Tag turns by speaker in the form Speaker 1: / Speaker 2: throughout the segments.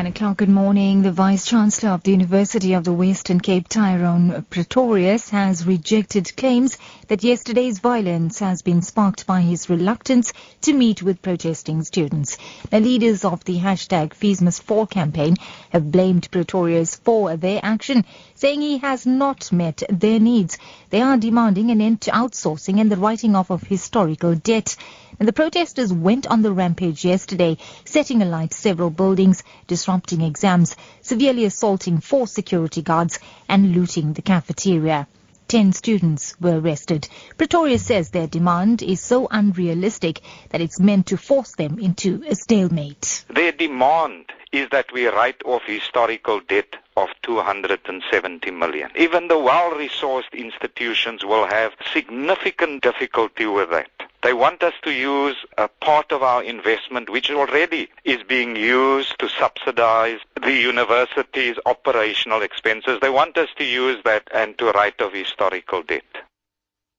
Speaker 1: And o'clock, good morning. The Vice Chancellor of the University of the Western Cape, Tyrone Pretorius, has rejected claims that yesterday's violence has been sparked by his reluctance to meet with protesting students. The leaders of the hashtag Fees Must Fall campaign have blamed Pretorius for their action, saying he has not met their needs. They are demanding an end to outsourcing and the writing off of historical debt. And the protesters went on the rampage yesterday, setting alight several buildings, disrupting exams, severely assaulting four security guards, and looting the cafeteria. Ten students were arrested. Pretorius says their demand is so unrealistic that it's meant to force them into a stalemate.
Speaker 2: Their demand is that we write off historical debt of 270 million. Even the well-resourced institutions will have significant difficulty with that. They want us to use a part of our investment, which already is being used to subsidize the university's operational expenses. They want us to use that and to write off historical debt.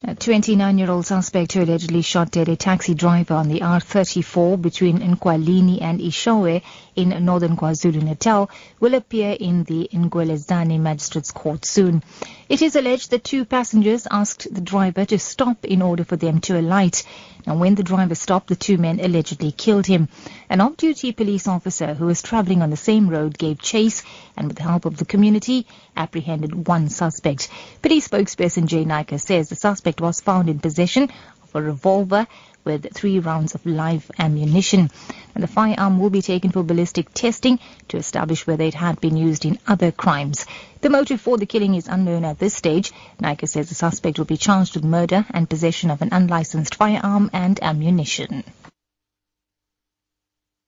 Speaker 1: A 29-year-old suspect who allegedly shot dead a taxi driver on the R34 between Nkwalini and Eshowe in northern KwaZulu-Natal will appear in the Ngwelezane Magistrates Court soon. It is alleged that two passengers asked the driver to stop in order for them to alight. Now, when the driver stopped, the two men allegedly killed him. An off-duty police officer who was traveling on the same road gave chase and with the help of the community apprehended one suspect. Police spokesperson Jay Naicker says the suspect was found in possession of a revolver with three rounds of live ammunition. And the firearm will be taken for ballistic testing to establish whether it had been used in other crimes. The motive for the killing is unknown at this stage. Naicker says the suspect will be charged with murder and possession of an unlicensed firearm and ammunition.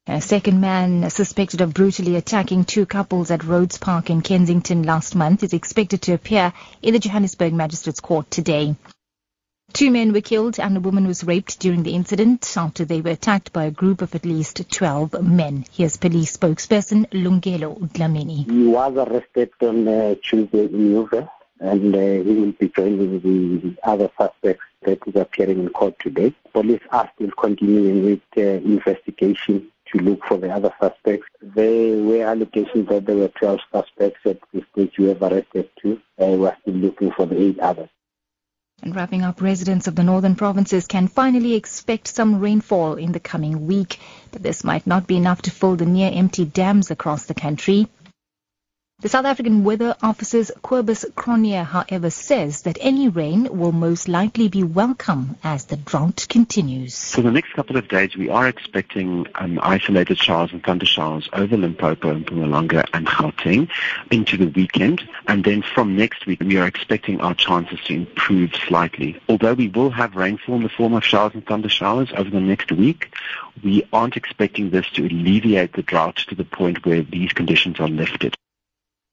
Speaker 1: A second man suspected of brutally attacking two couples at Rhodes Park in Kensington last month is expected to appear in the Johannesburg Magistrates Court today. Two men were killed and a woman was raped during the incident after they were attacked by a group of at least 12 men. Here's police spokesperson Lungelo Dlamini.
Speaker 3: He was arrested on uh, Tuesday in and uh, he will be joining the other suspects that is appearing in court today. Police are still continuing with uh, investigation to look for the other suspects. There were allegations that there were 12 suspects at the stage we have arrested two. Uh, we are still looking for the eight others.
Speaker 1: And wrapping up, residents of the northern provinces can finally expect some rainfall in the coming week. But this might not be enough to fill the near empty dams across the country. The South African Weather Office's Cobus Cronje, however, says that any rain will most likely be welcome as the drought continues.
Speaker 4: For the next couple of days, we are expecting um, isolated showers and thunder showers over Limpopo Mpumalanga and Gauteng into the weekend. And then from next week, we are expecting our chances to improve slightly. Although we will have rainfall in the form of showers and thunder showers over the next week, we aren't expecting this to alleviate the drought to the point where these conditions are lifted.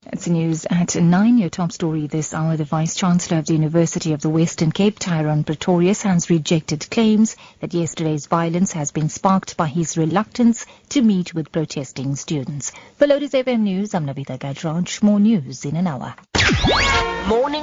Speaker 1: It's news at 9. Your top story this hour. The Vice Chancellor of the University of the Western Cape, Tyrone Pretorius, has rejected claims that yesterday's violence has been sparked by his reluctance to meet with protesting students. For Lotus FM News, I'm Navita Gajraj. More news in an hour. Morning.